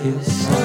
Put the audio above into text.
His Son.